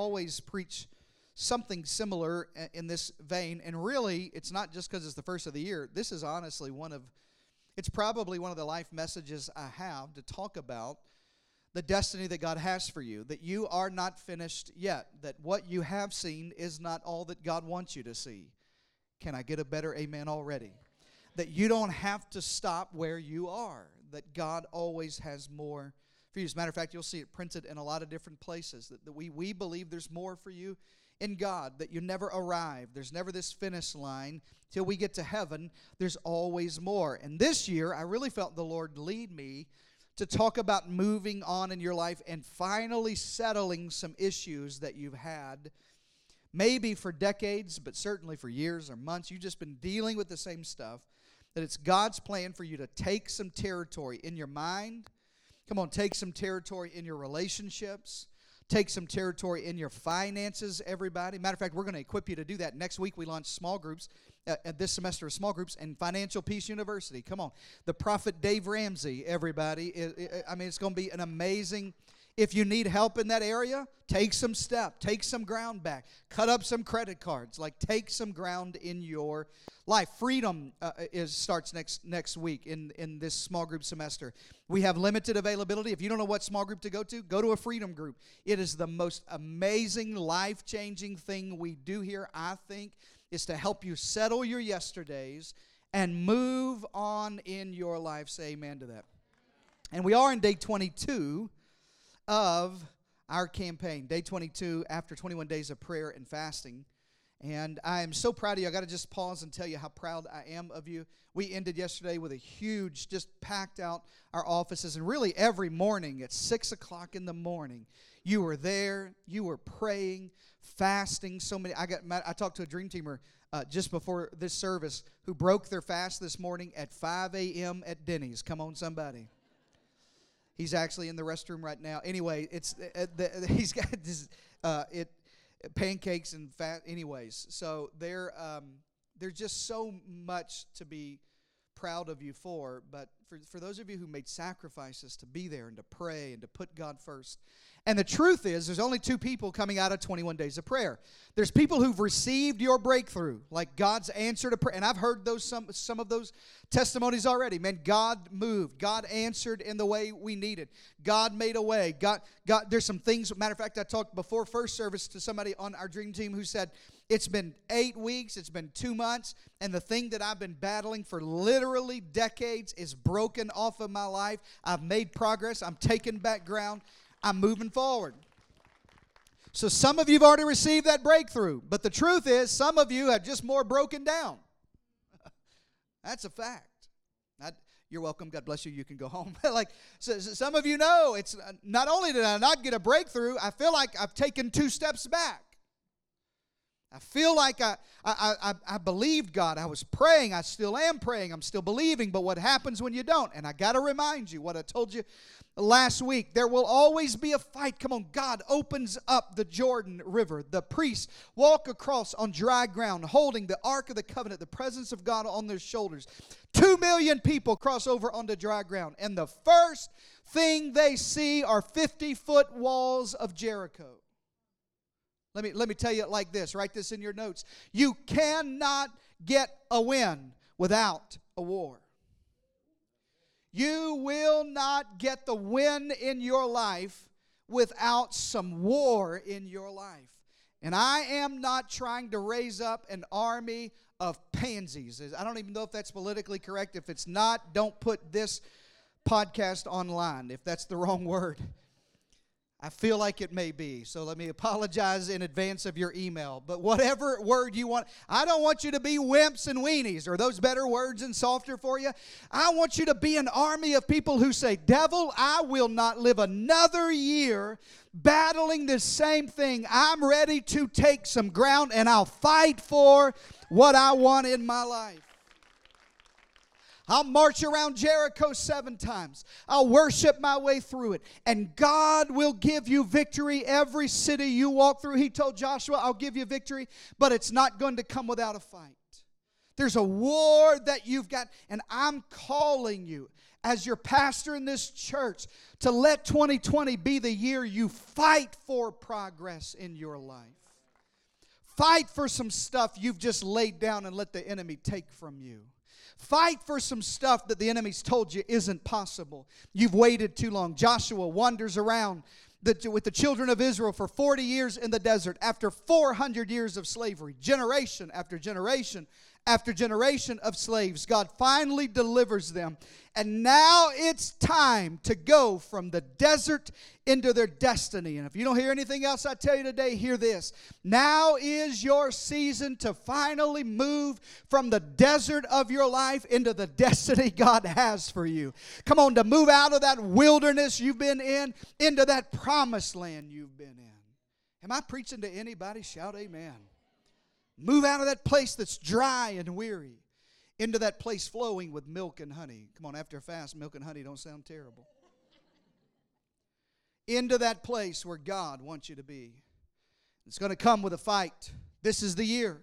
always preach something similar in this vein. And really, it's not just because it's the first of the year. This is honestly one of, it's probably one of the life messages I have to talk about the destiny that God has for you, that you are not finished yet, that what you have seen is not all that God wants you to see. Can I get a better amen already? That you don't have to stop where you are, that God always has more for you. As a matter of fact, you'll see it printed in a lot of different places that, that we, we believe there's more for you in God, that you never arrive. There's never this finish line. Till we get to heaven, there's always more. And this year, I really felt the Lord lead me to talk about moving on in your life and finally settling some issues that you've had maybe for decades, but certainly for years or months. You've just been dealing with the same stuff. That it's God's plan for you to take some territory in your mind. Come on, take some territory in your relationships. Take some territory in your finances, everybody. Matter of fact, we're going to equip you to do that. Next week, we launch small groups. Uh, this semester of small groups and Financial Peace University. Come on. The prophet Dave Ramsey, everybody. I mean, it's going to be an amazing if you need help in that area, take some step, take some ground back, cut up some credit cards, like take some ground in your life. Freedom uh, is starts next next week in in this small group semester. We have limited availability. If you don't know what small group to go to, go to a freedom group. It is the most amazing, life-changing thing we do here, I think, is to help you settle your yesterdays and move on in your life. Say amen to that. And we are in day 22 of our campaign, day 22, after 21 days of prayer and fasting. And I am so proud of you. I got to just pause and tell you how proud I am of you. We ended yesterday with a huge, just packed out our offices. And really, every morning at 6 o'clock in the morning, you were there, you were praying, fasting. So many. I got. I talked to a dream teamer uh, just before this service who broke their fast this morning at 5 a.m. at Denny's. Come on, somebody. He's actually in the restroom right now. Anyway, it's uh, the, he's got this uh, it pancakes and fat. Anyways, so there um, there's just so much to be proud of you for. But for for those of you who made sacrifices to be there and to pray and to put God first, and the truth is, there's only two people coming out of 21 days of prayer. There's people who've received your breakthrough, like God's answer to prayer. And I've heard those some some of those testimonies already. Man, God moved. God answered in the way we needed. God made a way. God, God. There's some things. Matter of fact, I talked before first service to somebody on our dream team who said, "It's been eight weeks. It's been two months, and the thing that I've been battling for literally decades is broken off of my life. I've made progress. I'm taking back ground." I'm moving forward. So some of you have already received that breakthrough, but the truth is, some of you have just more broken down. That's a fact. Not, you're welcome. God bless you. You can go home. like so, so some of you know, it's uh, not only did I not get a breakthrough, I feel like I've taken two steps back. I feel like I, I, I, I, believed God. I was praying. I still am praying. I'm still believing. But what happens when you don't? And I got to remind you what I told you last week. There will always be a fight. Come on, God opens up the Jordan River. The priests walk across on dry ground, holding the Ark of the Covenant, the presence of God on their shoulders. Two million people cross over onto dry ground. And the first thing they see are 50 foot walls of Jericho. Let me, let me tell you it like this write this in your notes. You cannot get a win without a war. You will not get the win in your life without some war in your life. And I am not trying to raise up an army of pansies. I don't even know if that's politically correct. If it's not, don't put this podcast online if that's the wrong word. I feel like it may be. So let me apologize in advance of your email. But whatever word you want, I don't want you to be wimps and weenies. Are those better words and softer for you? I want you to be an army of people who say, Devil, I will not live another year battling this same thing. I'm ready to take some ground and I'll fight for what I want in my life. I'll march around Jericho seven times. I'll worship my way through it. And God will give you victory every city you walk through. He told Joshua, I'll give you victory, but it's not going to come without a fight. There's a war that you've got, and I'm calling you as your pastor in this church to let 2020 be the year you fight for progress in your life. Fight for some stuff you've just laid down and let the enemy take from you. Fight for some stuff that the enemy's told you isn't possible. You've waited too long. Joshua wanders around the, with the children of Israel for 40 years in the desert after 400 years of slavery, generation after generation after generation of slaves. God finally delivers them. And now it's time to go from the desert into their destiny. And if you don't hear anything else I tell you today, hear this. Now is your season to finally move from the desert of your life into the destiny God has for you. Come on, to move out of that wilderness you've been in into that promised land you've been in. Am I preaching to anybody? Shout amen. Move out of that place that's dry and weary into that place flowing with milk and honey. Come on, after a fast, milk and honey don't sound terrible. into that place where God wants you to be. It's going to come with a fight. This is the year.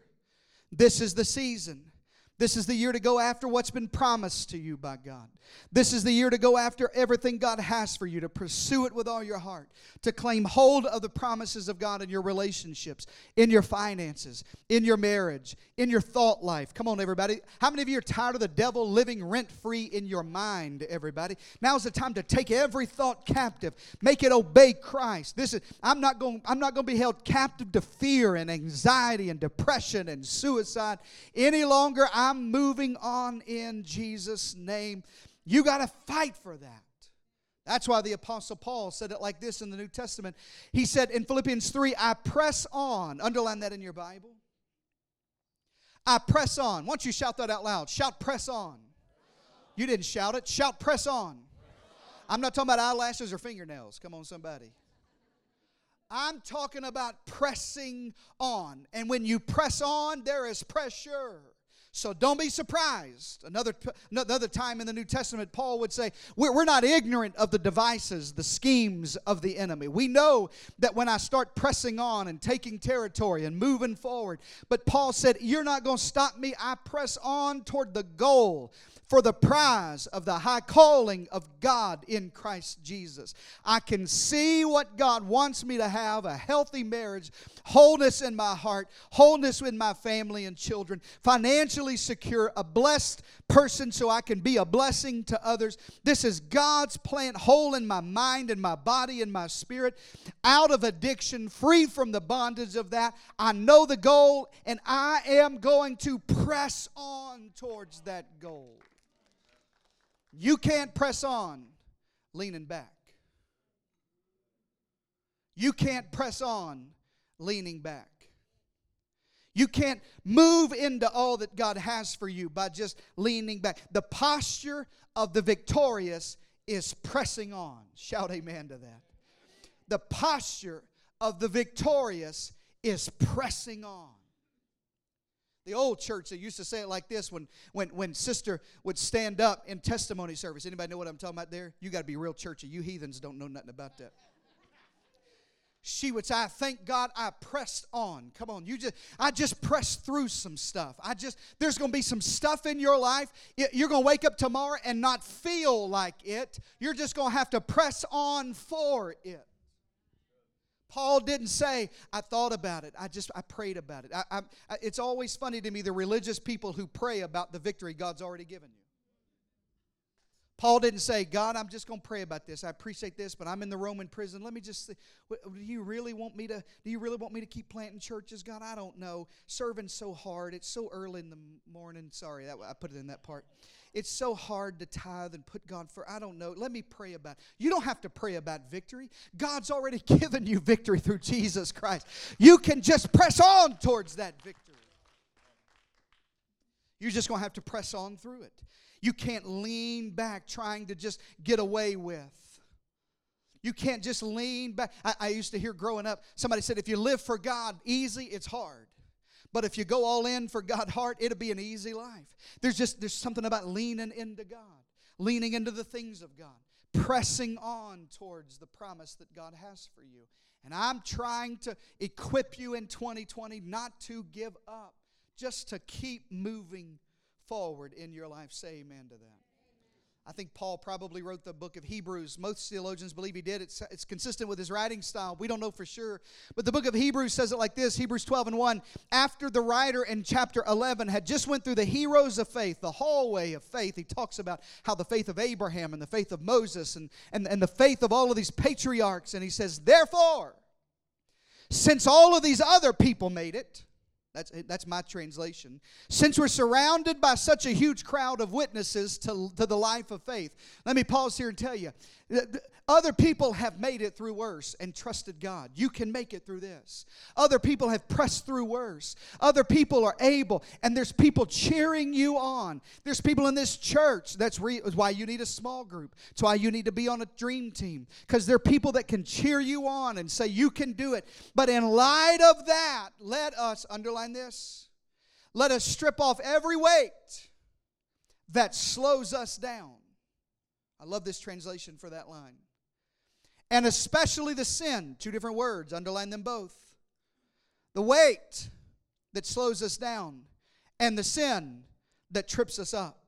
This is the season. This is the year to go after what's been promised to you by God. This is the year to go after everything God has for you, to pursue it with all your heart, to claim hold of the promises of God in your relationships, in your finances, in your marriage, in your thought life. Come on, everybody. How many of you are tired of the devil living rent free in your mind, everybody? Now's the time to take every thought captive, make it obey Christ. This is I'm not going I'm not going to be held captive to fear and anxiety and depression and suicide any longer. I I'm moving on in Jesus' name. You got to fight for that. That's why the Apostle Paul said it like this in the New Testament. He said in Philippians 3, I press on. Underline that in your Bible. I press on. Why don't you shout that out loud? Shout, press on. You didn't shout it. Shout, press on. I'm not talking about eyelashes or fingernails. Come on, somebody. I'm talking about pressing on. And when you press on, there is pressure. So don't be surprised. Another, another time in the New Testament, Paul would say, we're, we're not ignorant of the devices, the schemes of the enemy. We know that when I start pressing on and taking territory and moving forward, but Paul said, You're not going to stop me. I press on toward the goal for the prize of the high calling of God in Christ Jesus. I can see what God wants me to have a healthy marriage, wholeness in my heart, wholeness in my family and children, financially secure, a blessed person so I can be a blessing to others. This is God's plan, whole in my mind and my body and my spirit, out of addiction, free from the bondage of that. I know the goal and I am going to press on towards that goal. You can't press on leaning back. You can't press on leaning back. You can't move into all that God has for you by just leaning back. The posture of the victorious is pressing on. Shout amen to that. The posture of the victorious is pressing on. The old church, they used to say it like this when, when, when sister would stand up in testimony service. Anybody know what I'm talking about there? You got to be real churchy. You heathens don't know nothing about that. She would say, I thank God I pressed on. Come on, you just I just pressed through some stuff. I just there's gonna be some stuff in your life. You're gonna wake up tomorrow and not feel like it. You're just gonna have to press on for it. Paul didn't say, I thought about it. I just, I prayed about it. I, I, it's always funny to me the religious people who pray about the victory God's already given you. Paul didn't say, God, I'm just going to pray about this. I appreciate this, but I'm in the Roman prison. Let me just, do you really want me to, do you really want me to keep planting churches? God, I don't know. Serving so hard. It's so early in the morning. Sorry, that, I put it in that part. It's so hard to tithe and put God for, I don't know. Let me pray about it. You don't have to pray about victory. God's already given you victory through Jesus Christ. You can just press on towards that victory. You're just going to have to press on through it. You can't lean back trying to just get away with. You can't just lean back. I, I, used to hear growing up, somebody said, if you live for God easy, it's hard. But if you go all in for God heart, it'll be an easy life. There's just there's something about leaning into God, leaning into the things of God, pressing on towards the promise that God has for you. And I'm trying to equip you in 2020 not to give up, just to keep moving forward in your life. Say amen to that. I think Paul probably wrote the book of Hebrews. Most theologians believe he did. It's, it's consistent with his writing style. We don't know for sure. But the book of Hebrews says it like this Hebrews 12 and 1. After the writer in chapter 11 had just went through the heroes of faith, the hallway of faith, he talks about how the faith of Abraham and the faith of Moses and, and, and the faith of all of these patriarchs. And he says, Therefore, since all of these other people made it, that's, that's my translation. Since we're surrounded by such a huge crowd of witnesses to, to the life of faith, let me pause here and tell you other people have made it through worse and trusted God. You can make it through this. Other people have pressed through worse. Other people are able, and there's people cheering you on. There's people in this church. That's re- why you need a small group. It's why you need to be on a dream team because there are people that can cheer you on and say, You can do it. But in light of that, let us underline this. Let us strip off every weight that slows us down. I love this translation for that line and especially the sin. Two different words, underline them both. The weight that slows us down, and the sin that trips us up.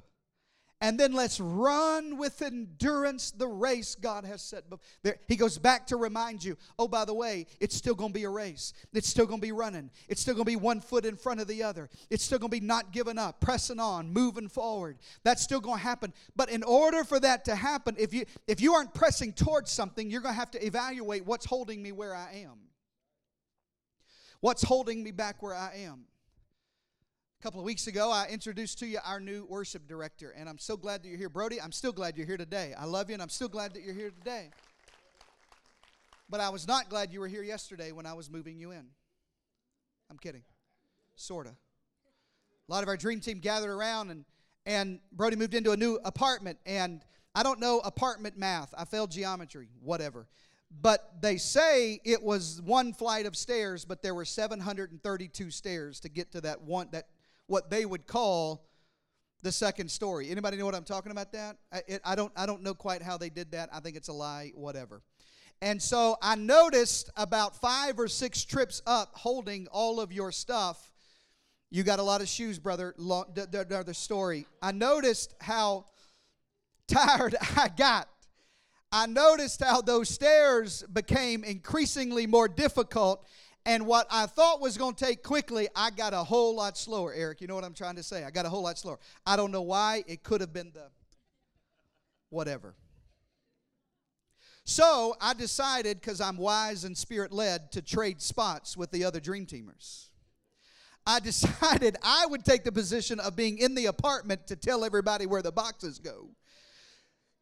And then let's run with endurance the race God has set before. There, he goes back to remind you oh, by the way, it's still going to be a race. It's still going to be running. It's still going to be one foot in front of the other. It's still going to be not giving up, pressing on, moving forward. That's still going to happen. But in order for that to happen, if you, if you aren't pressing towards something, you're going to have to evaluate what's holding me where I am. What's holding me back where I am? A couple of weeks ago, I introduced to you our new worship director, and I'm so glad that you're here. Brody, I'm still glad you're here today. I love you, and I'm still glad that you're here today. But I was not glad you were here yesterday when I was moving you in. I'm kidding. Sort of. A lot of our dream team gathered around, and, and Brody moved into a new apartment, and I don't know apartment math. I failed geometry, whatever. But they say it was one flight of stairs, but there were 732 stairs to get to that one that what they would call the second story. Anybody know what I'm talking about? That I, it, I don't. I don't know quite how they did that. I think it's a lie. Whatever. And so I noticed about five or six trips up, holding all of your stuff. You got a lot of shoes, brother. Another story. I noticed how tired I got. I noticed how those stairs became increasingly more difficult and what I thought was going to take quickly, I got a whole lot slower, Eric. You know what I'm trying to say? I got a whole lot slower. I don't know why. It could have been the whatever. So I decided, because I'm wise and spirit led, to trade spots with the other dream teamers. I decided I would take the position of being in the apartment to tell everybody where the boxes go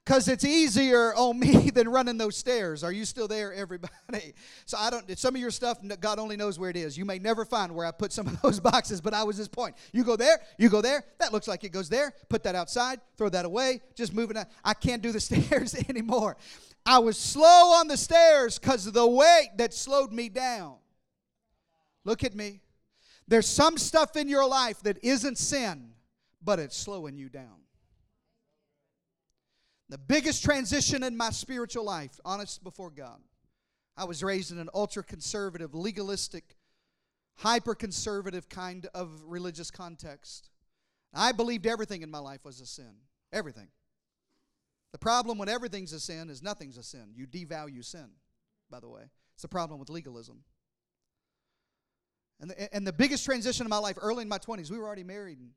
because it's easier on me than running those stairs. Are you still there, everybody? So I don't. Some of your stuff, God only knows where it is. You may never find where I put some of those boxes, but I was this point. You go there, you go there. That looks like it goes there. Put that outside. Throw that away. Just moving. I can't do the stairs anymore. I was slow on the stairs because of the weight that slowed me down. Look at me. There's some stuff in your life that isn't sin, but it's slowing you down. The biggest transition in my spiritual life, honest before God. I was raised in an ultra conservative, legalistic, hyper conservative kind of religious context. I believed everything in my life was a sin. Everything. The problem when everything's a sin is nothing's a sin. You devalue sin, by the way. It's the problem with legalism. And the, and the biggest transition in my life, early in my 20s, we were already married. And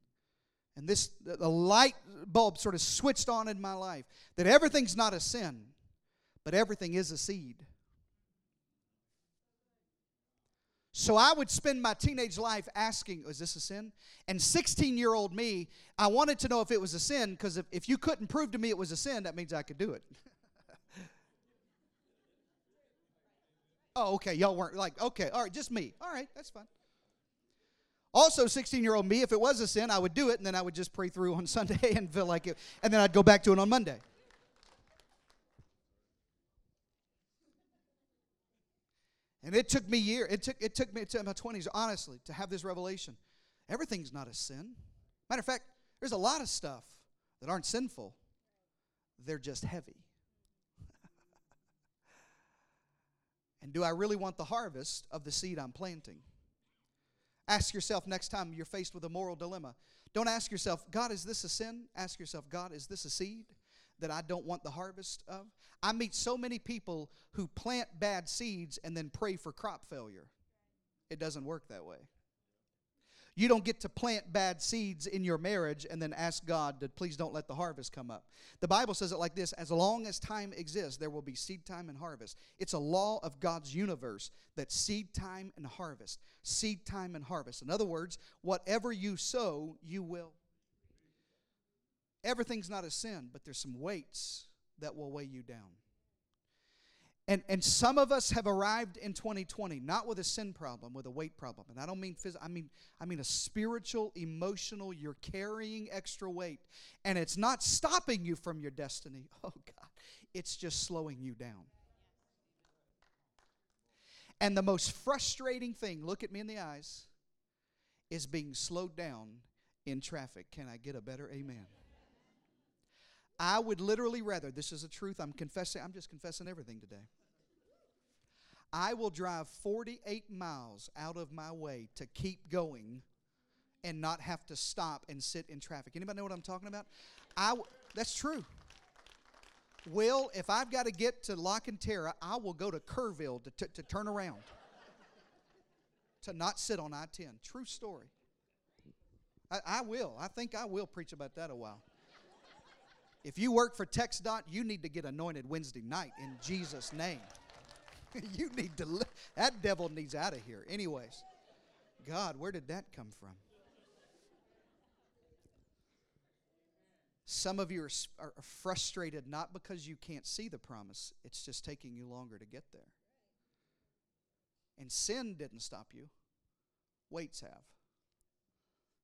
and this the light bulb sort of switched on in my life that everything's not a sin, but everything is a seed. So I would spend my teenage life asking, is this a sin? And 16 year old me, I wanted to know if it was a sin because if, if you couldn't prove to me it was a sin, that means I could do it. oh, okay. Y'all weren't like, okay, all right, just me. All right, that's fine. Also, 16 year old me, if it was a sin, I would do it, and then I would just pray through on Sunday and feel like it, and then I'd go back to it on Monday. And it took me year. It took it took me to my 20s, honestly, to have this revelation. Everything's not a sin. Matter of fact, there's a lot of stuff that aren't sinful. They're just heavy. and do I really want the harvest of the seed I'm planting? Ask yourself next time you're faced with a moral dilemma. Don't ask yourself, God, is this a sin? Ask yourself, God, is this a seed? that I don't want the harvest of. I meet so many people who plant bad seeds and then pray for crop failure. It doesn't work that way. You don't get to plant bad seeds in your marriage and then ask God to please don't let the harvest come up. The Bible says it like this as long as time exists, there will be seed time and harvest. It's a law of God's universe that seed time and harvest, seed time and harvest. In other words, whatever you sow, you will. Everything's not a sin, but there's some weights that will weigh you down. And, and some of us have arrived in 2020 not with a sin problem, with a weight problem. And I don't mean physical, I mean, I mean a spiritual, emotional, you're carrying extra weight. And it's not stopping you from your destiny. Oh, God. It's just slowing you down. And the most frustrating thing, look at me in the eyes, is being slowed down in traffic. Can I get a better amen? I would literally rather, this is a truth, I'm confessing, I'm just confessing everything today. I will drive 48 miles out of my way to keep going and not have to stop and sit in traffic. Anybody know what I'm talking about? I w- that's true. Will, if I've got to get to La Cantera, I will go to Kerrville to, to turn around. to not sit on I 10. True story. I, I will. I think I will preach about that a while. If you work for TxDOT, you need to get anointed Wednesday night in Jesus' name. you need to, li- that devil needs out of here. Anyways, God, where did that come from? Some of you are, are frustrated not because you can't see the promise, it's just taking you longer to get there. And sin didn't stop you, weights have.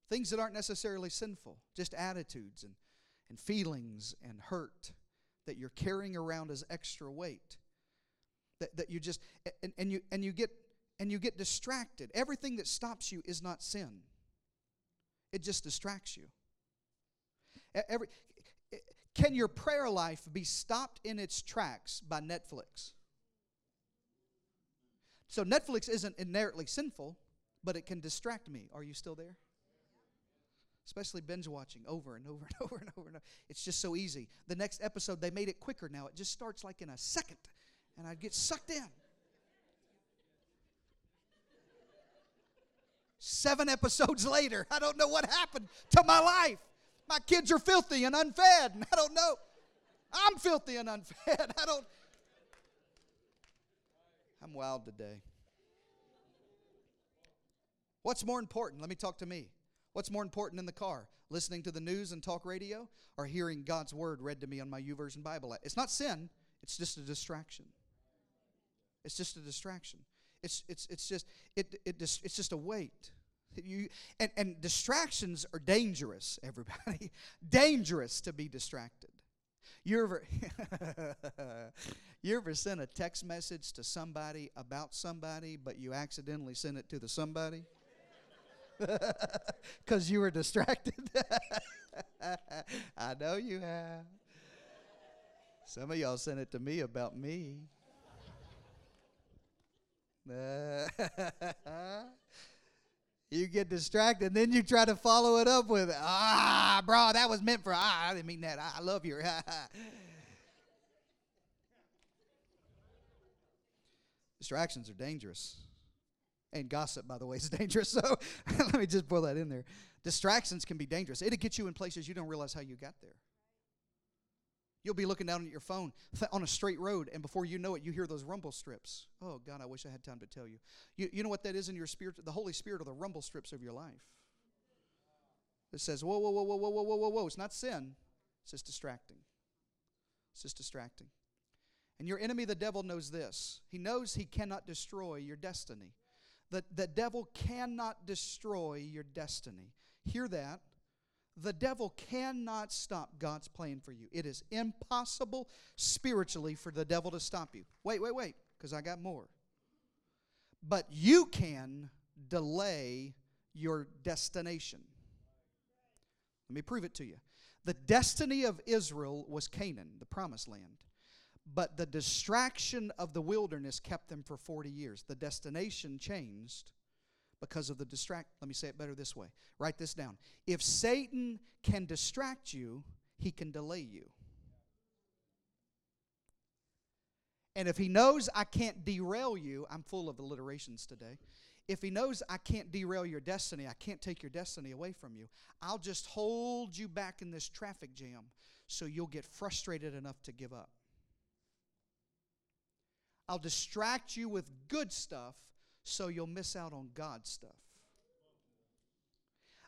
Things that aren't necessarily sinful, just attitudes and and feelings and hurt that you're carrying around as extra weight that, that you just and, and you and you get and you get distracted. Everything that stops you is not sin. It just distracts you. Every, can your prayer life be stopped in its tracks by netflix? So netflix isn't inherently sinful but it can distract me. Are you still there? Especially binge watching over and over and over and over and over. It's just so easy. The next episode, they made it quicker now. It just starts like in a second, and I'd get sucked in. Seven episodes later, I don't know what happened to my life. My kids are filthy and unfed, and I don't know. I'm filthy and unfed. I don't. I'm wild today. What's more important? Let me talk to me. What's more important in the car? Listening to the news and talk radio or hearing God's word read to me on my YouVersion Bible? It's not sin, it's just a distraction. It's just a distraction. It's, it's, it's just it, it, it's just a weight. You, and, and distractions are dangerous, everybody. dangerous to be distracted. You ever, you ever sent a text message to somebody about somebody, but you accidentally sent it to the somebody? Because you were distracted. I know you have. Some of y'all sent it to me about me. you get distracted, and then you try to follow it up with, ah, bro, that was meant for, ah, I didn't mean that. I love you. Distractions are dangerous. And gossip, by the way, is dangerous. So let me just pull that in there. Distractions can be dangerous. It'll get you in places you don't realize how you got there. You'll be looking down at your phone on a straight road, and before you know it, you hear those rumble strips. Oh, God, I wish I had time to tell you. You, you know what that is in your spirit? The Holy Spirit are the rumble strips of your life. It says, whoa, whoa, whoa, whoa, whoa, whoa, whoa, whoa. It's not sin, it's just distracting. It's just distracting. And your enemy, the devil, knows this. He knows he cannot destroy your destiny. The, the devil cannot destroy your destiny. Hear that. The devil cannot stop God's plan for you. It is impossible spiritually for the devil to stop you. Wait, wait, wait, because I got more. But you can delay your destination. Let me prove it to you. The destiny of Israel was Canaan, the promised land. But the distraction of the wilderness kept them for 40 years. The destination changed because of the distract. Let me say it better this way. Write this down. If Satan can distract you, he can delay you. And if he knows I can't derail you, I'm full of alliterations today. If he knows I can't derail your destiny, I can't take your destiny away from you, I'll just hold you back in this traffic jam so you'll get frustrated enough to give up. I'll distract you with good stuff so you'll miss out on God's stuff.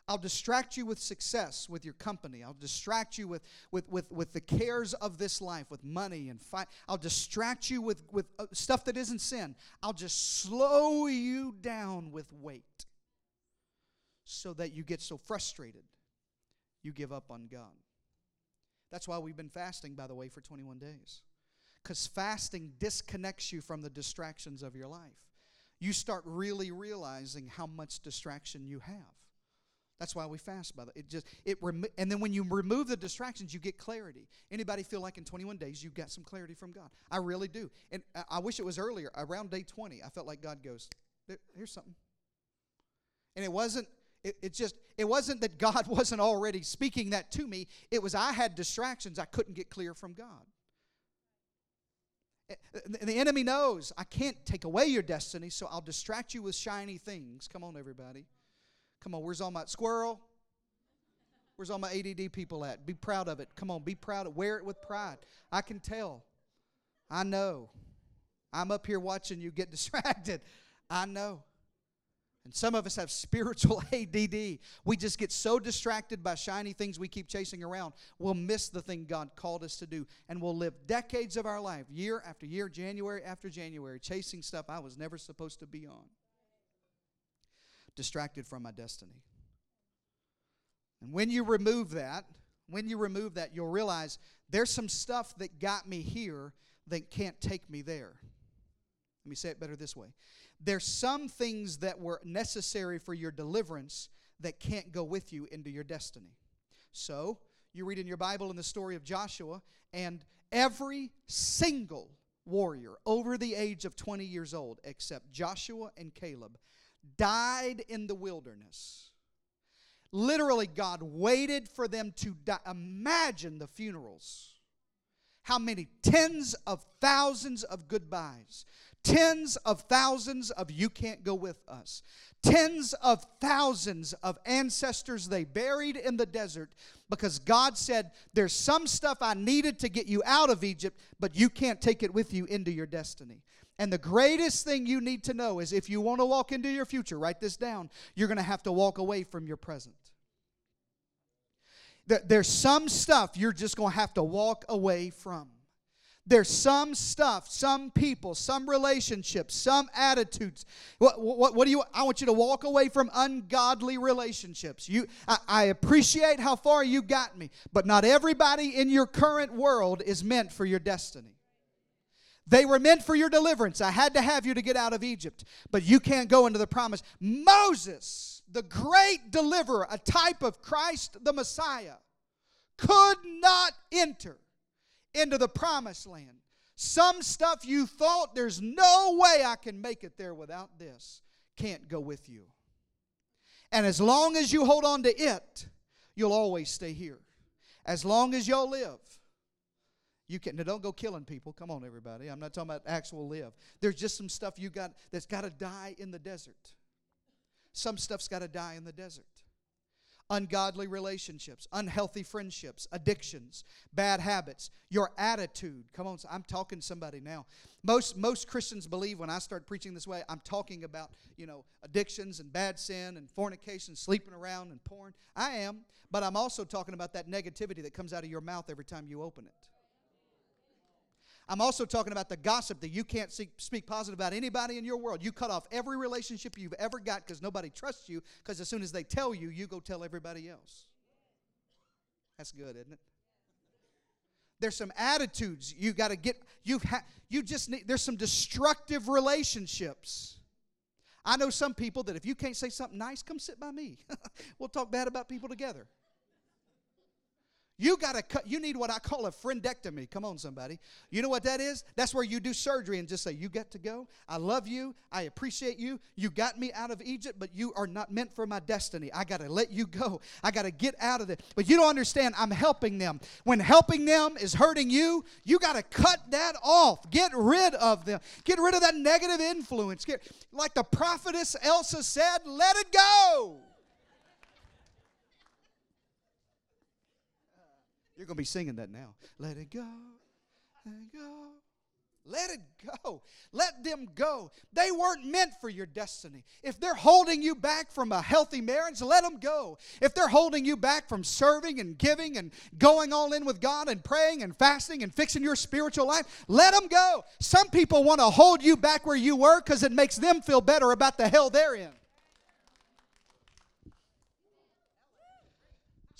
I'll distract you with success with your company. I'll distract you with, with, with, with the cares of this life, with money and fight. I'll distract you with, with uh, stuff that isn't sin. I'll just slow you down with weight so that you get so frustrated you give up on God. That's why we've been fasting, by the way, for 21 days. Because fasting disconnects you from the distractions of your life. You start really realizing how much distraction you have. That's why we fast, by the it just it remo- and then when you remove the distractions, you get clarity. Anybody feel like in 21 days you got some clarity from God? I really do. And I wish it was earlier. Around day 20, I felt like God goes, "Here's something." And it wasn't it, it just it wasn't that God wasn't already speaking that to me. It was I had distractions. I couldn't get clear from God. The enemy knows I can't take away your destiny, so I'll distract you with shiny things. Come on, everybody. Come on, where's all my squirrel? Where's all my ADD people at? Be proud of it. Come on, be proud of it. Wear it with pride. I can tell. I know. I'm up here watching you get distracted. I know. And some of us have spiritual ADD. We just get so distracted by shiny things we keep chasing around, we'll miss the thing God called us to do. And we'll live decades of our life, year after year, January after January, chasing stuff I was never supposed to be on distracted from my destiny. And when you remove that, when you remove that, you'll realize there's some stuff that got me here that can't take me there. Let me say it better this way. There's some things that were necessary for your deliverance that can't go with you into your destiny. So, you read in your Bible in the story of Joshua, and every single warrior over the age of 20 years old, except Joshua and Caleb, died in the wilderness. Literally, God waited for them to die. Imagine the funerals. How many tens of thousands of goodbyes, tens of thousands of you can't go with us, tens of thousands of ancestors they buried in the desert because God said, There's some stuff I needed to get you out of Egypt, but you can't take it with you into your destiny. And the greatest thing you need to know is if you want to walk into your future, write this down, you're going to have to walk away from your present. There's some stuff you're just going to have to walk away from. There's some stuff, some people, some relationships, some attitudes. What, what, what, do you? I want you to walk away from ungodly relationships. You, I, I appreciate how far you got me, but not everybody in your current world is meant for your destiny. They were meant for your deliverance. I had to have you to get out of Egypt, but you can't go into the promise. Moses, the great deliverer, a type of Christ the Messiah, could not enter into the promised land. Some stuff you thought there's no way I can make it there without this can't go with you. And as long as you hold on to it, you'll always stay here. As long as you'll live, you can now don't go killing people. Come on, everybody. I'm not talking about actual live. There's just some stuff you got that's got to die in the desert. Some stuff's got to die in the desert. Ungodly relationships, unhealthy friendships, addictions, bad habits, your attitude. Come on, I'm talking to somebody now. Most most Christians believe when I start preaching this way, I'm talking about, you know, addictions and bad sin and fornication, sleeping around and porn. I am, but I'm also talking about that negativity that comes out of your mouth every time you open it. I'm also talking about the gossip that you can't see, speak positive about anybody in your world. You cut off every relationship you've ever got because nobody trusts you, because as soon as they tell you, you go tell everybody else. That's good, isn't it? There's some attitudes you got to get. You've ha- you just need. There's some destructive relationships. I know some people that if you can't say something nice, come sit by me. we'll talk bad about people together. You got to cut. You need what I call a friendectomy. Come on, somebody. You know what that is? That's where you do surgery and just say, "You got to go. I love you. I appreciate you. You got me out of Egypt, but you are not meant for my destiny. I got to let you go. I got to get out of it." But you don't understand. I'm helping them. When helping them is hurting you, you got to cut that off. Get rid of them. Get rid of that negative influence. Get like the prophetess Elsa said, "Let it go." You're going to be singing that now. Let it go. Let it go. Let it go. Let them go. They weren't meant for your destiny. If they're holding you back from a healthy marriage, let them go. If they're holding you back from serving and giving and going all in with God and praying and fasting and fixing your spiritual life, let them go. Some people want to hold you back where you were because it makes them feel better about the hell they're in.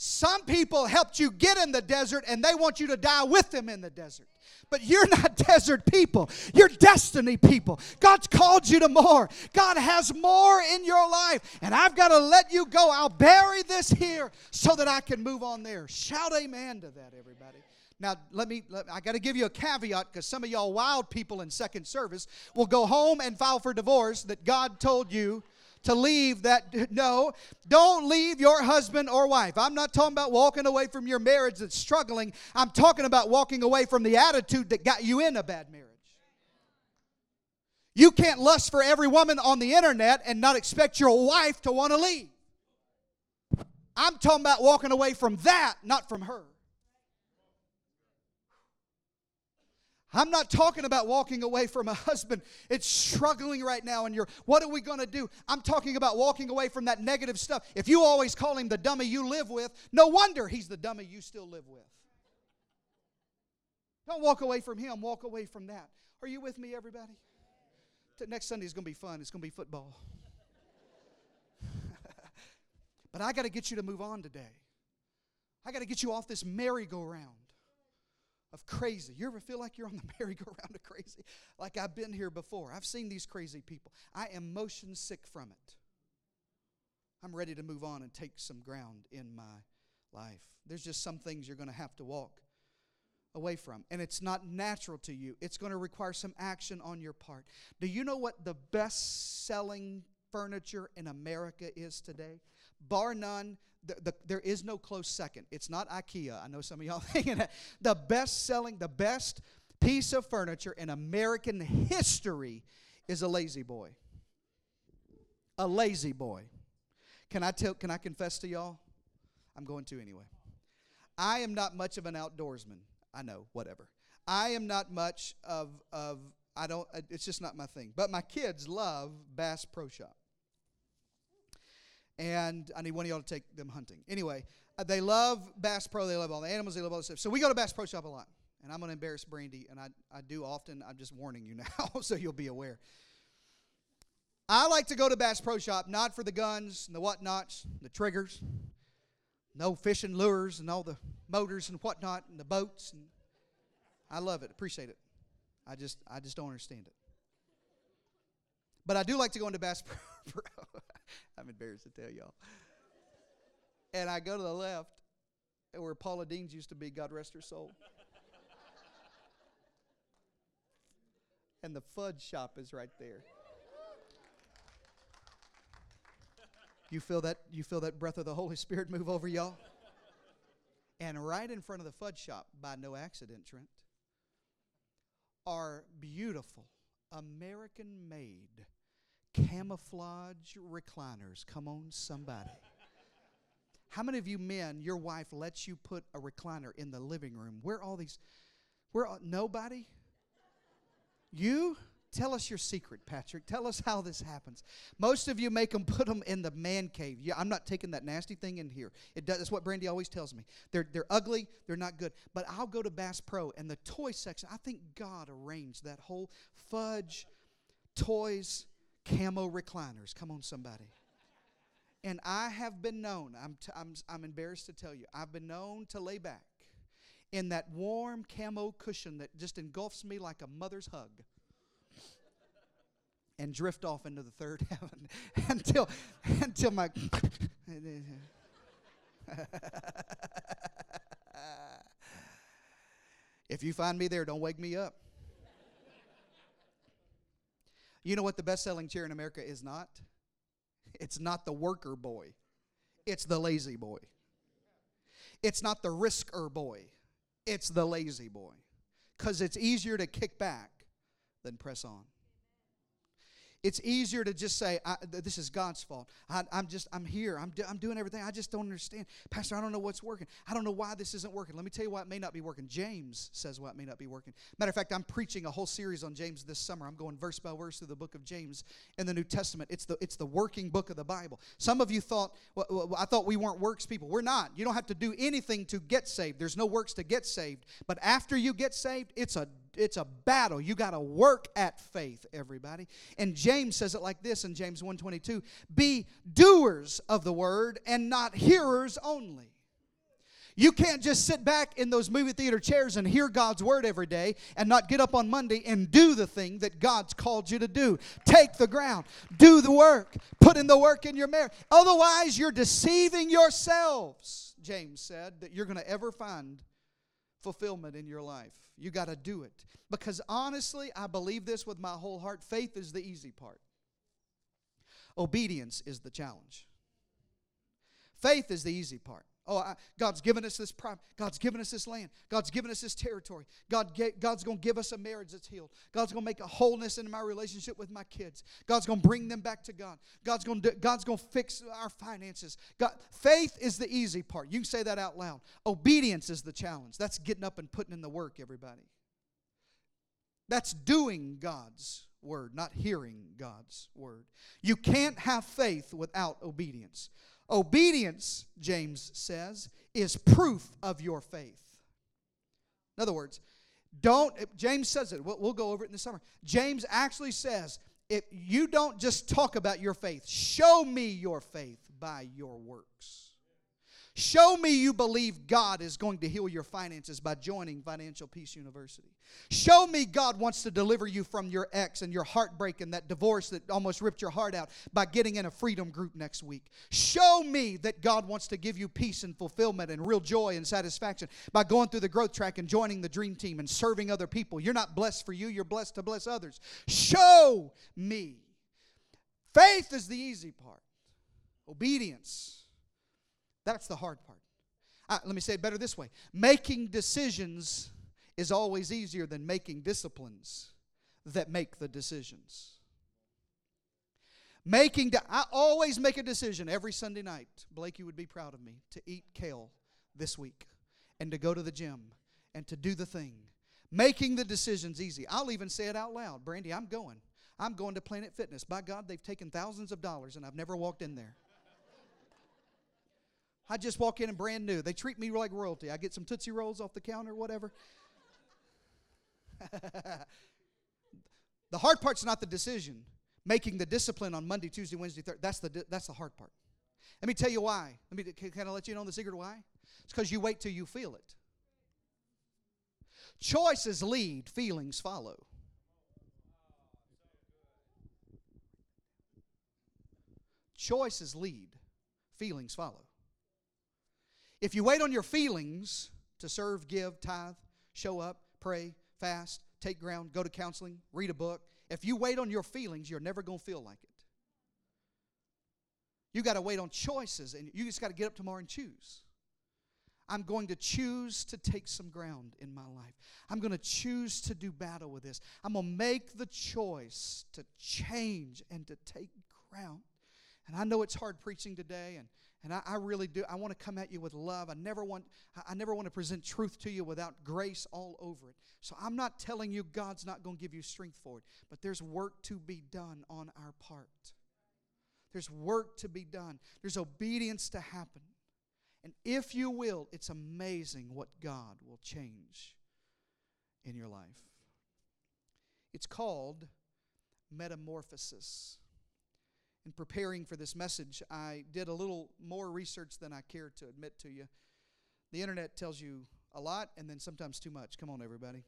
Some people helped you get in the desert and they want you to die with them in the desert. But you're not desert people. You're destiny people. God's called you to more. God has more in your life. And I've got to let you go. I'll bury this here so that I can move on there. Shout amen to that, everybody. Now, let me, let, I got to give you a caveat because some of y'all wild people in second service will go home and file for divorce that God told you to leave that. No, don't leave your husband or wife. I'm not talking about walking away from your marriage that's struggling. I'm talking about walking away from the attitude that got you in a bad marriage. You can't lust for every woman on the internet and not expect your wife to want to leave. I'm talking about walking away from that, not from her. I'm not talking about walking away from a husband. It's struggling right now, and you're, what are we going to do? I'm talking about walking away from that negative stuff. If you always call him the dummy you live with, no wonder he's the dummy you still live with. Don't walk away from him, walk away from that. Are you with me, everybody? Next Sunday is going to be fun. It's going to be football. but I got to get you to move on today. I got to get you off this merry-go-round of crazy. You ever feel like you're on the merry-go-round of crazy? Like I've been here before. I've seen these crazy people. I am motion sick from it. I'm ready to move on and take some ground in my life. There's just some things you're going to have to walk away from. And it's not natural to you, it's going to require some action on your part. Do you know what the best selling furniture in America is today? Bar none, the, the, there is no close second. It's not IKEA. I know some of y'all thinking that. The best selling, the best piece of furniture in American history is a La-Z-Boy. A La-Z-Boy. Can I tell can I confess to y'all? I'm going to anyway. I am not much of an outdoorsman. I know, whatever. I am not much of of I don't it's just not my thing. But my kids love Bass Pro Shop and I need one of y'all to take them hunting. Anyway, uh, they love Bass Pro. They love all the animals. They love all the stuff. So we go to Bass Pro Shop a lot. And I'm going to embarrass Brandy, and I, I do often. I'm just warning you now so you'll be aware. I like to go to Bass Pro Shop not for the guns and the whatnots, the triggers, no fishing lures and all the motors and whatnot and the boats. And I love it, appreciate it. I just I just don't understand it. But I do like to go into Bass Pro. I'm embarrassed to tell y'all. And I go to the left, where Paula Deen's used to be, God rest her soul. and the fudge shop is right there. You feel that you feel that breath of the Holy Spirit move over y'all? And right in front of the fudge shop, by no accident, Trent, are beautiful American made camouflage recliners. Come on, somebody. How many of you men, your wife lets you put a recliner in the living room? Where all these, where nobody? You? Tell us your secret, Patrick. Tell us how this happens. Most of you make them put them in the man cave. Yeah, I'm not taking that nasty thing in here. It does. That's what Brandy always tells me. They're they're ugly. They're not good. But I'll go to Bass Pro and the toy section. I think God arranged that whole fudge, toys, camo recliners. Come on, somebody. And I have been known, I'm, t- I'm, I'm embarrassed to tell you, I've been known to lay back in that warm camo cushion that just engulfs me like a mother's hug and drift off into the third heaven until, until my. If you find me there, don't wake me up. You know what the best selling chair in America is not? It's not the worker boy, it's the lazy boy. It's not the risker boy, it's the lazy boy. Because it's easier to kick back than press on. It's easier to just say, "This is God's fault." I, am just, I'm here. I'm, do, I'm doing everything. I just don't understand, Pastor. I don't know what's working. I don't know why this isn't working. Let me tell you why it may not be working. James says why it may not be working. Matter of fact, I'm preaching a whole series on James this summer. I'm going verse by verse through the book of James in the New Testament. It's the, it's the working book of the Bible. Some of you thought, well, I thought we weren't works people. We're not. You don't have to do anything to get saved. There's no works to get saved. But after you get saved, it's a it's a battle. You got to work at faith, everybody. And James says it like this in James 1:22, "Be doers of the word and not hearers only." You can't just sit back in those movie theater chairs and hear God's word every day and not get up on Monday and do the thing that God's called you to do. Take the ground, do the work, put in the work in your marriage. Otherwise, you're deceiving yourselves, James said, that you're going to ever find fulfillment in your life. You got to do it. Because honestly, I believe this with my whole heart. Faith is the easy part, obedience is the challenge. Faith is the easy part. Oh, I, God's given us this prime. God's given us this land. God's given us this territory. God, God's going to give us a marriage that's healed. God's going to make a wholeness in my relationship with my kids. God's going to bring them back to God. God's going to God's going to fix our finances. God, faith is the easy part. You can say that out loud. Obedience is the challenge. That's getting up and putting in the work, everybody. That's doing God's word, not hearing God's word. You can't have faith without obedience. Obedience, James says, is proof of your faith. In other words, don't, James says it, we'll, we'll go over it in the summer. James actually says, if you don't just talk about your faith, show me your faith by your works. Show me you believe God is going to heal your finances by joining Financial Peace University. Show me God wants to deliver you from your ex and your heartbreak and that divorce that almost ripped your heart out by getting in a freedom group next week. Show me that God wants to give you peace and fulfillment and real joy and satisfaction by going through the growth track and joining the dream team and serving other people. You're not blessed for you, you're blessed to bless others. Show me. Faith is the easy part, obedience that's the hard part. Uh, let me say it better this way making decisions is always easier than making disciplines that make the decisions. Making, I always make a decision every Sunday night. Blake, you would be proud of me to eat kale this week and to go to the gym and to do the thing. Making the decisions easy. I'll even say it out loud. Brandy, I'm going. I'm going to Planet Fitness. By God, they've taken thousands of dollars and I've never walked in there. I just walk in and brand new. They treat me like royalty. I get some Tootsie Rolls off the counter, whatever. the hard part's not the decision. Making the discipline on Monday, Tuesday, Wednesday, Thursday, that's the, that's the hard part. Let me tell you why. Let me can I let you know the secret why. It's because you wait till you feel it. Choices lead, feelings follow. Choices lead, feelings follow. If you wait on your feelings to serve, give, tithe, show up, pray, fast, take ground, go to counseling, read a book, if you wait on your feelings, you're never going to feel like it. You got to wait on choices, and you just got to get up tomorrow and choose. I'm going to choose to take some ground in my life. I'm going to choose to do battle with this. I'm going to make the choice to change and to take ground. And I know it's hard preaching today, and and I, I, really do. I want to come at you with love. I never want. I never want to present truth to you without grace all over it. So I'm not telling you God's not going to give you strength for it, but there's work to be done on our part. There's work to be done. There's obedience to happen. And if you will, it's amazing what God will change in your life. It's called metamorphosis in preparing for this message, I did a little more research than I care to admit to you. The internet tells you a lot and then sometimes too much. Come on, everybody.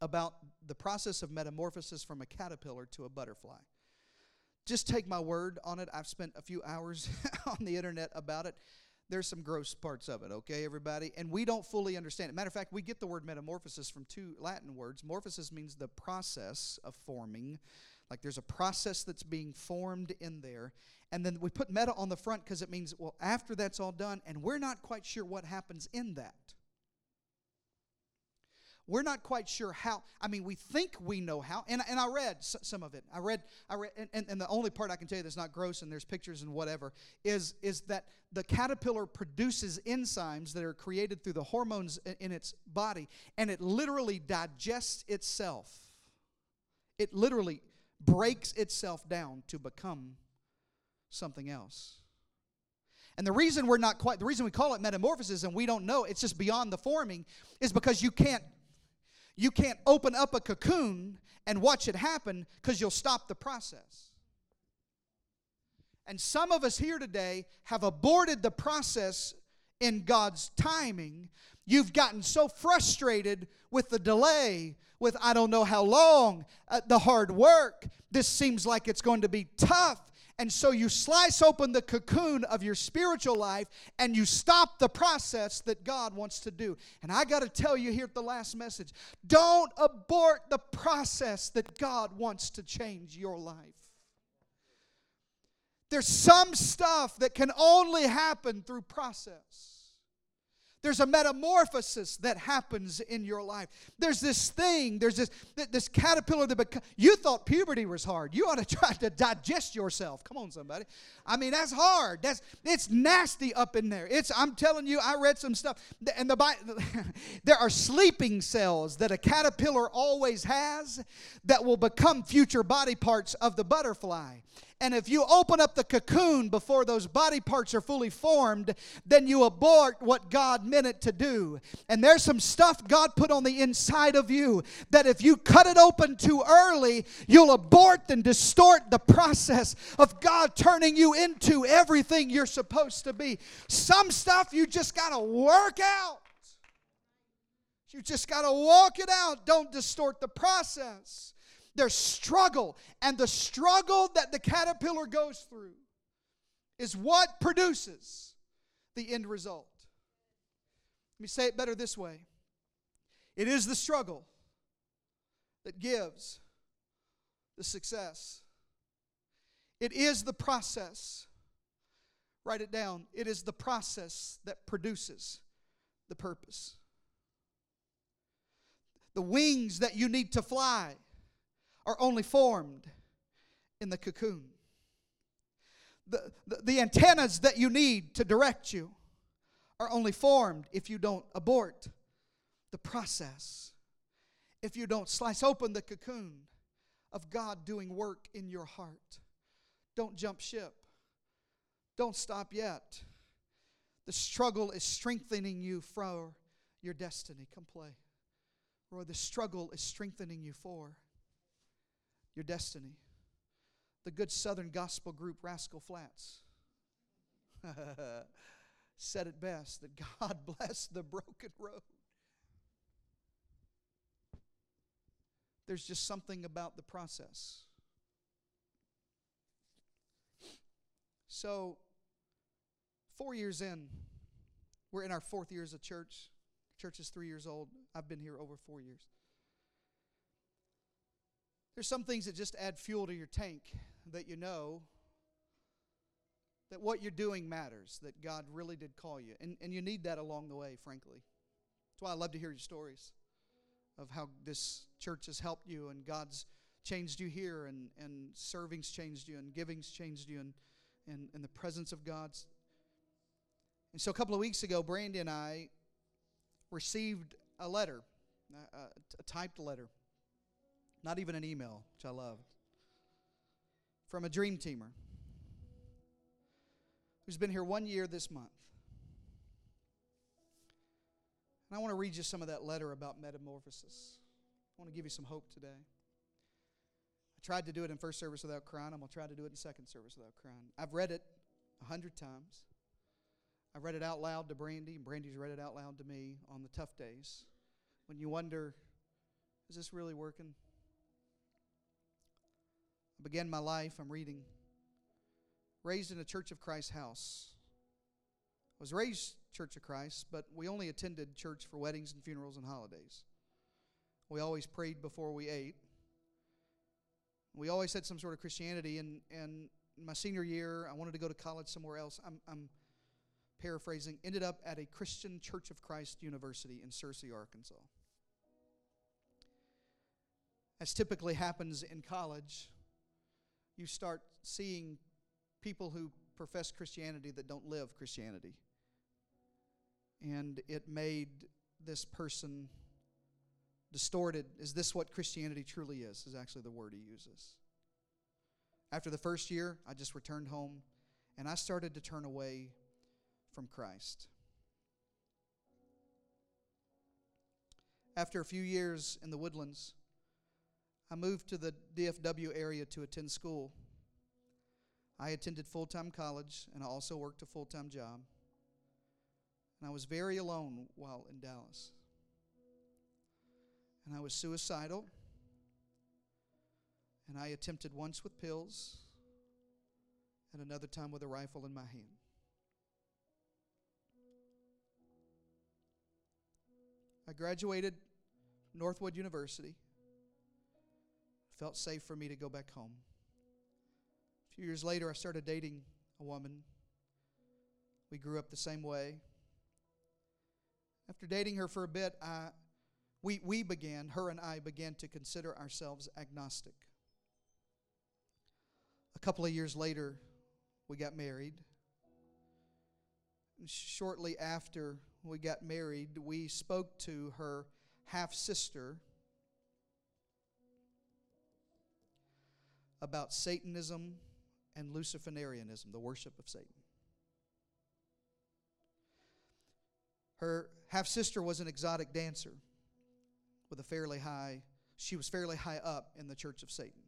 About the process of metamorphosis from a caterpillar to a butterfly. Just take my word on it. I've spent a few hours on the internet about it. there's some gross parts of it, okay, everybody? And we don't fully understand it. Matter of fact, we get the word metamorphosis from two Latin words. Morphosis means the process of forming, like there's a process that's being formed in there. And then we put meta on the front because it means, well, after that's all done, and we're not quite sure what happens in that. We're not quite sure how. I mean, we think we know how. And, and I read some of it. I read, I read and, and the only part I can tell you that's not gross and there's pictures and whatever is, is that the caterpillar produces enzymes that are created through the hormones in, in its body, and it literally digests itself. It literally breaks itself down to become something else. And the reason we're not quite, the reason we call it metamorphosis and we don't know, it's just beyond the forming, is because you can't you can't open up a cocoon and watch it happen because you'll stop the process. And some of us here today have aborted the process in God's timing. You've gotten so frustrated with the delay, with I don't know how long, uh, the hard work. This seems like it's going to be tough. And so you slice open the cocoon of your spiritual life and you stop the process that God wants to do. And I got to tell you here at the last message don't abort the process that God wants to change your life. There's some stuff that can only happen through process. There's a metamorphosis that happens in your life. There's this thing, there's this, this caterpillar that beca- you thought puberty was hard. You ought to try to digest yourself. Come on, somebody. I mean, that's hard. That's it's nasty up in there. It's I'm telling you, I read some stuff, and the there are sleeping cells that a caterpillar always has that will become future body parts of the butterfly. And if you open up the cocoon before those body parts are fully formed, then you abort what God meant it to do. And there's some stuff God put on the inside of you that if you cut it open too early, you'll abort and distort the process of God turning you into everything you're supposed to be. Some stuff you just got to work out. You just got to walk it out. Don't distort the process. There's struggle. And the struggle that the caterpillar goes through is what produces the end result. Let me say it better this way it is the struggle that gives the success. It is the process. Write it down. It is the process that produces the purpose. The wings that you need to fly are only formed in the cocoon. The, the, the, antennas that you need to direct you are only formed if you don't abort the process, if you don't slice open the cocoon of God doing work in your heart. Don't jump ship. Don't stop yet. The struggle is strengthening you for your destiny. Come play. Or the struggle is strengthening you for your destiny. The good Southern gospel group Rascal Flatts said it best that God bless the broken road. There's just something about the process. So, four years in, we're in our fourth year as a church. Church is three years old. I've been here over four years. There's some things that just add fuel to your tank that you know that what you're doing matters, that God really did call you. And, and you need that along the way, frankly. That's why I love to hear your stories of how this church has helped you and God's changed you here and, and serving's changed you and giving's changed you and, and, and the presence of God's. And so a couple of weeks ago, Brandy and I received a letter, a, a typed letter not even an email, which I loved. From a dream teamer who's been here one year this month. And I want to read you some of that letter about metamorphosis. I want to give you some hope today. I tried to do it in first service without crying. I'm going to try to do it in second service without crying. I've read it a hundred times. I read it out loud to Brandy, and Brandy's read it out loud to me on the tough days. When you wonder, is this really working? Began my life, I'm reading, raised in a Church of Christ house. I was raised Church of Christ, but we only attended church for weddings and funerals and holidays. We always prayed before we ate. We always had some sort of Christianity. And, and my senior year, I wanted to go to college somewhere else. I'm, I'm paraphrasing, ended up at a Christian Church of Christ University in Searcy, Arkansas. As typically happens in college, you start seeing people who profess Christianity that don't live Christianity. And it made this person distorted. Is this what Christianity truly is? Is actually the word he uses. After the first year, I just returned home and I started to turn away from Christ. After a few years in the woodlands, I moved to the DFW area to attend school. I attended full time college and I also worked a full time job. And I was very alone while in Dallas and I was suicidal. And I attempted once with pills and another time with a rifle in my hand. I graduated Northwood University. Felt safe for me to go back home. A few years later, I started dating a woman. We grew up the same way. After dating her for a bit, I we, we began, her and I began to consider ourselves agnostic. A couple of years later, we got married. Shortly after we got married, we spoke to her half sister about Satanism and Luciferianism, the worship of Satan. Her half sister was an exotic dancer with a fairly high, she was fairly high up in the church of Satan.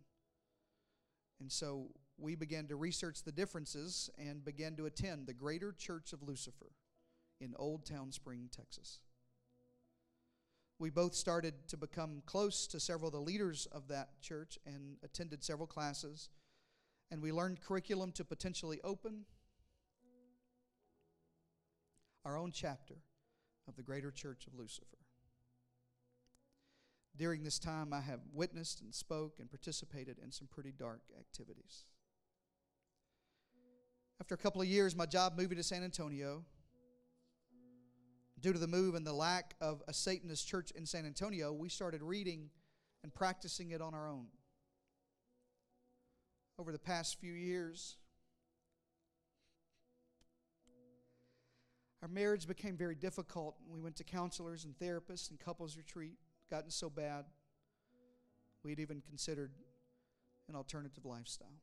And so we began to research the differences and began to attend the Greater Church of Lucifer in Old Town Spring, Texas. We both started to become close to several of the leaders of that church and attended several classes. And we learned curriculum to potentially open our own chapter of the Greater Church of Lucifer. During this time, I have witnessed and spoke and participated in some pretty dark activities. After a couple of years, my job moving to San Antonio, due to the move and the lack of a Satanist church in San Antonio, we started reading and practicing it on our own. Over the past few years, our marriage became very difficult. We went to counselors and therapists and couples retreat gotten so bad, we had even considered an alternative lifestyle.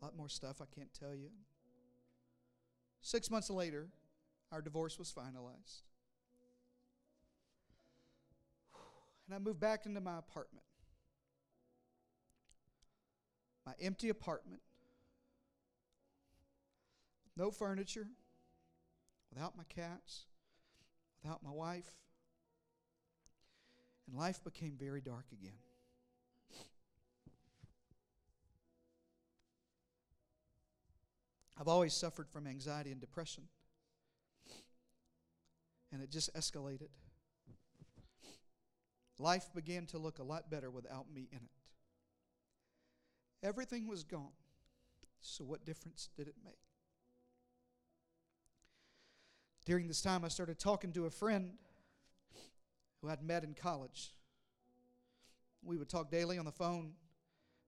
A lot more stuff I can't tell you. Six months later, our divorce was finalized. And I moved back into my apartment. My empty apartment, no furniture, without my cats, without my wife. And life became very dark again. I've always suffered from anxiety and depression. And it just escalated. Life began to look a lot better without me in it. Everything was gone. So, what difference did it make? During this time, I started talking to a friend who I'd met in college. We would talk daily on the phone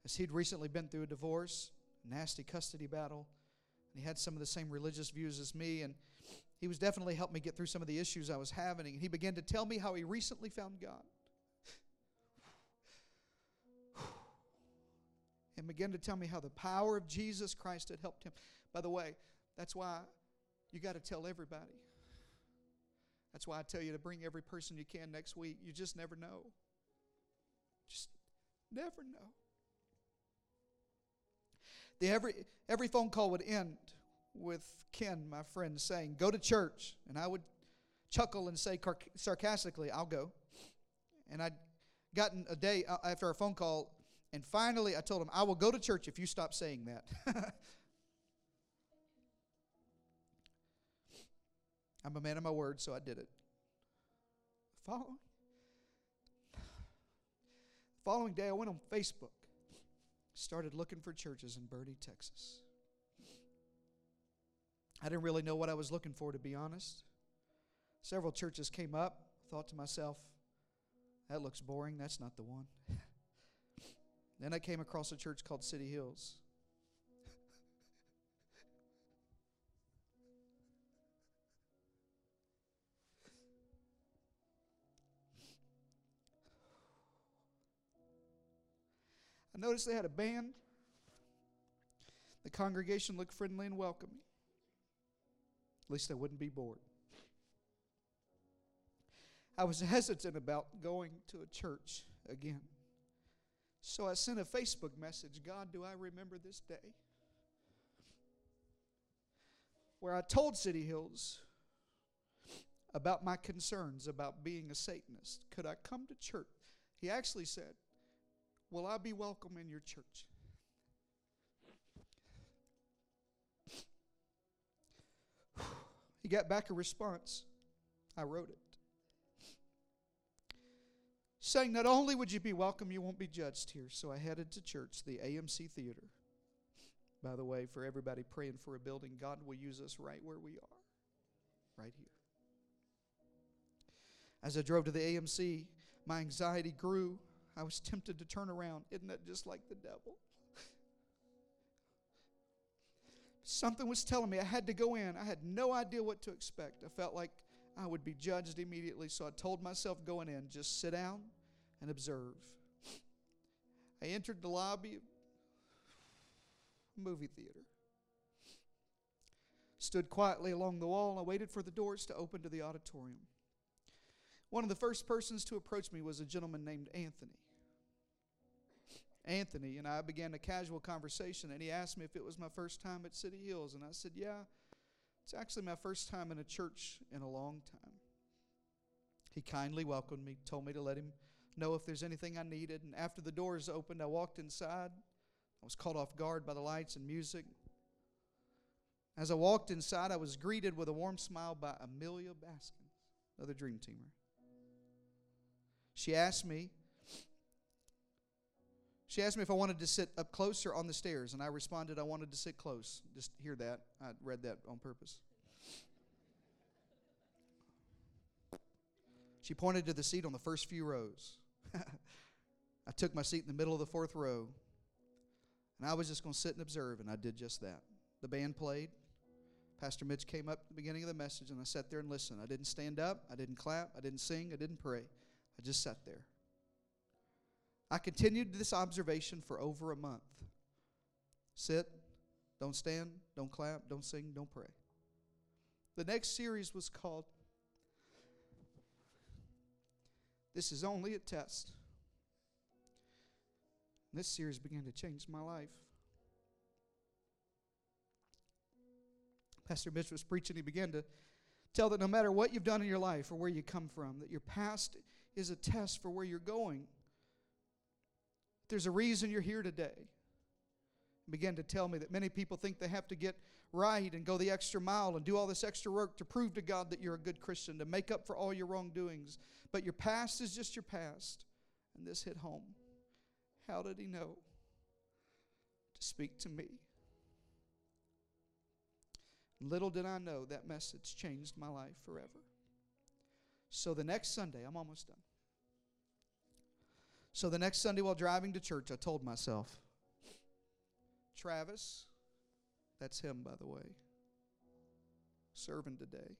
as he'd recently been through a divorce, nasty custody battle, he had some of the same religious views as me. And he was definitely helped me get through some of the issues I was having. And he began to tell me how he recently found God. and began to tell me how the power of Jesus Christ had helped him. By the way, that's why you got to tell everybody. That's why I tell you to bring every person you can next week. You just never know. Just never know. The every, every phone call would end with Ken, my friend, saying, Go to church. And I would chuckle and say sarcastically, I'll go. And I'd gotten a day uh, after a phone call, and finally I told him, I will go to church if you stop saying that. I'm a man of my word, so I did it. Following, following day, I went on Facebook started looking for churches in Boerne, Texas. I didn't really know what I was looking for, to be honest. Several churches came up. Thought to myself, that looks boring. That's not the one. then I came across a church called City Hills. I noticed they had a band. The congregation looked friendly and welcoming. At least I wouldn't be bored. I was hesitant about going to a church again. So I sent a Facebook message God, do I remember this day? Where I told City Hills about my concerns about being a Satanist. Could I come to church? He actually said, Will I be welcome in your church? He got back a response. I wrote it. Saying, Not only would you be welcome, you won't be judged here. So I headed to church, the AMC Theater. By the way, for everybody praying for a building, God will use us right where we are, right here. As I drove to the AMC, my anxiety grew. I was tempted to turn around. Isn't that just like the devil? Something was telling me I had to go in. I had no idea what to expect. I felt like I would be judged immediately, so I told myself going in, just sit down and observe. I entered the lobby of a movie theater. Stood quietly along the wall. and I waited for the doors to open to the auditorium. One of the first persons to approach me was a gentleman named Anthony. Anthony and I began a casual conversation, and he asked me if it was my first time at City Hills. And I said, Yeah, it's actually my first time in a church in a long time. He kindly welcomed me, told me to let him know if there's anything I needed. And after the doors opened, I walked inside. I was caught off guard by the lights and music. As I walked inside, I was greeted with a warm smile by Amelia Baskins, another dream teamer. She asked me she asked me if I wanted to sit up closer on the stairs, and I responded I wanted to sit close. Just hear that. I read that on purpose. She pointed to the seat on the first few rows. I took my seat in the middle of the fourth row, and I was just going to sit and observe, and I did just that. The band played. Pastor Mitch came up at the beginning of the message, and I sat there and listened. I didn't stand up, I didn't clap, I didn't sing, I didn't pray. I just sat there. I continued this observation for over a month. Sit, don't stand, don't clap, don't sing, don't pray. The next series was called This is Only a Test. This series began to change my life. Pastor Mitch was preaching, he began to tell that no matter what you've done in your life or where you come from, that your past is a test for where you're going. There's a reason you're here today. Began to tell me that many people think they have to get right and go the extra mile and do all this extra work to prove to God that you're a good Christian, to make up for all your wrongdoings. But your past is just your past. And this hit home. How did he know to speak to me? Little did I know that message changed my life forever. So the next Sunday, I'm almost done. So the next Sunday while driving to church, I told myself, Travis, that's him, by the way, serving today.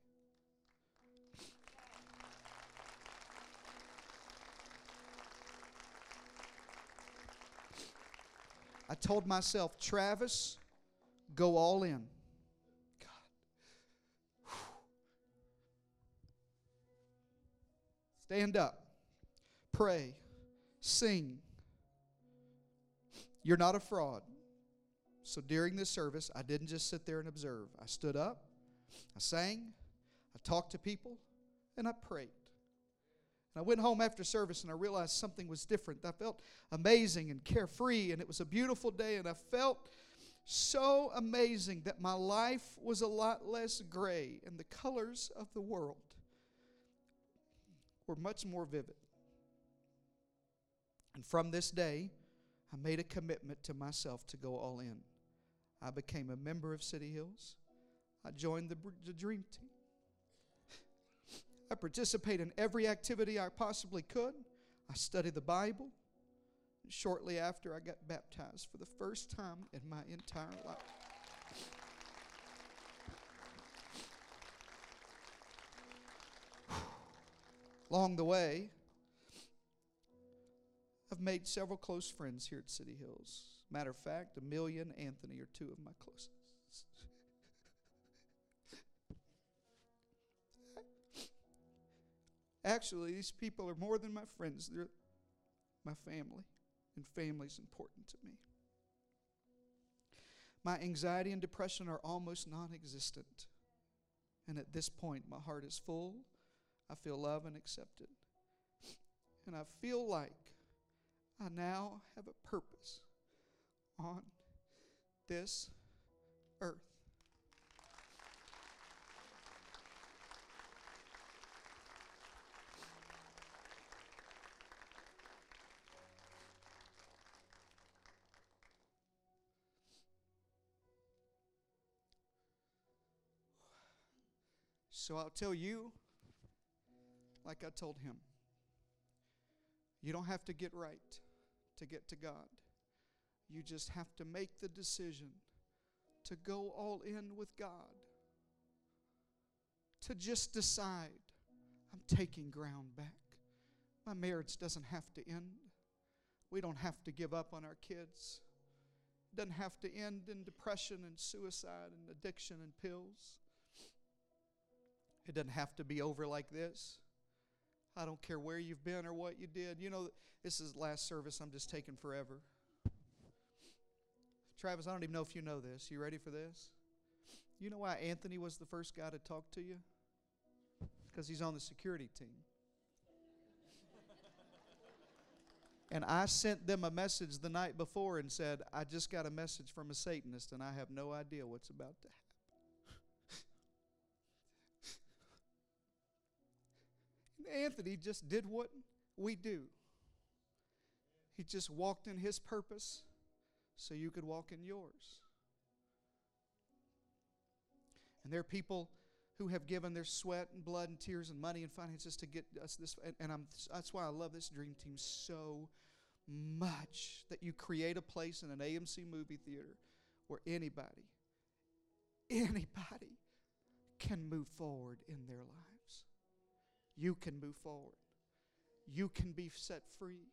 I told myself, Travis, go all in. God. Stand up. Pray sing. You're not a fraud. So during this service, I didn't just sit there and observe. I stood up, I sang, I talked to people, and I prayed. And I went home after service and I realized something was different. I felt amazing and carefree, and it was a beautiful day, and I felt so amazing that my life was a lot less gray and the colors of the world were much more vivid. And from this day, I made a commitment to myself to go all in. I became a member of City Hills. I joined the, the Dream Team. I participated in every activity I possibly could. I studied the Bible. Shortly after, I got baptized for the first time in my entire life. Along the way, I've made several close friends here at City Hills. Matter of fact, Amelia and Anthony are two of my closest. Actually, these people are more than my friends, they're my family, and family is important to me. My anxiety and depression are almost non existent. And at this point, my heart is full. I feel loved and accepted. And I feel like I now have a purpose on this earth. So I'll tell you, like I told him, you don't have to get right to get to God. You just have to make the decision to go all in with God. To just decide, I'm taking ground back. My marriage doesn't have to end. We don't have to give up on our kids. It doesn't have to end in depression and suicide and addiction and pills. It doesn't have to be over like this. I don't care where you've been or what you did. You know, this is last service. I'm just taking forever. Travis, I don't even know if you know this. You ready for this? You know why Anthony was the first guy to talk to you? Because he's on the security team. and I sent them a message the night before and said, I just got a message from a Satanist and I have no idea what's about to happen. Anthony just did what we do. He just walked in his purpose so you could walk in yours. And there are people who have given their sweat and blood and tears and money and finances to get us this. And, and I'm, that's why I love this dream team so much that you create a place in an AMC movie theater where anybody, anybody can move forward in their life you can move forward. You can be set free.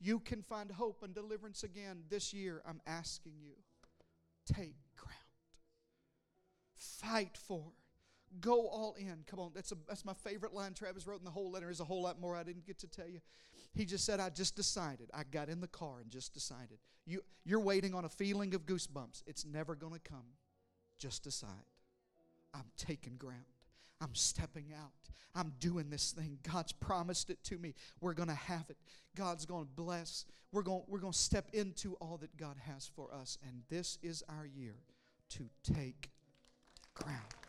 You can find hope and deliverance again this year. I'm asking you take ground, fight for, go all in. Come on, that's, a, that's my favorite line Travis wrote in the whole letter. There's a whole lot more I didn't get to tell you. He just said, I just decided. I got in the car and just decided. You, you're waiting on a feeling of goosebumps. It's never going to come. Just decide. I'm taking ground. I'm stepping out. I'm doing this thing. God's promised it to me. We're going to have it. God's going to bless. We're going, we're going to step into all that God has for us. And this is our year to take ground.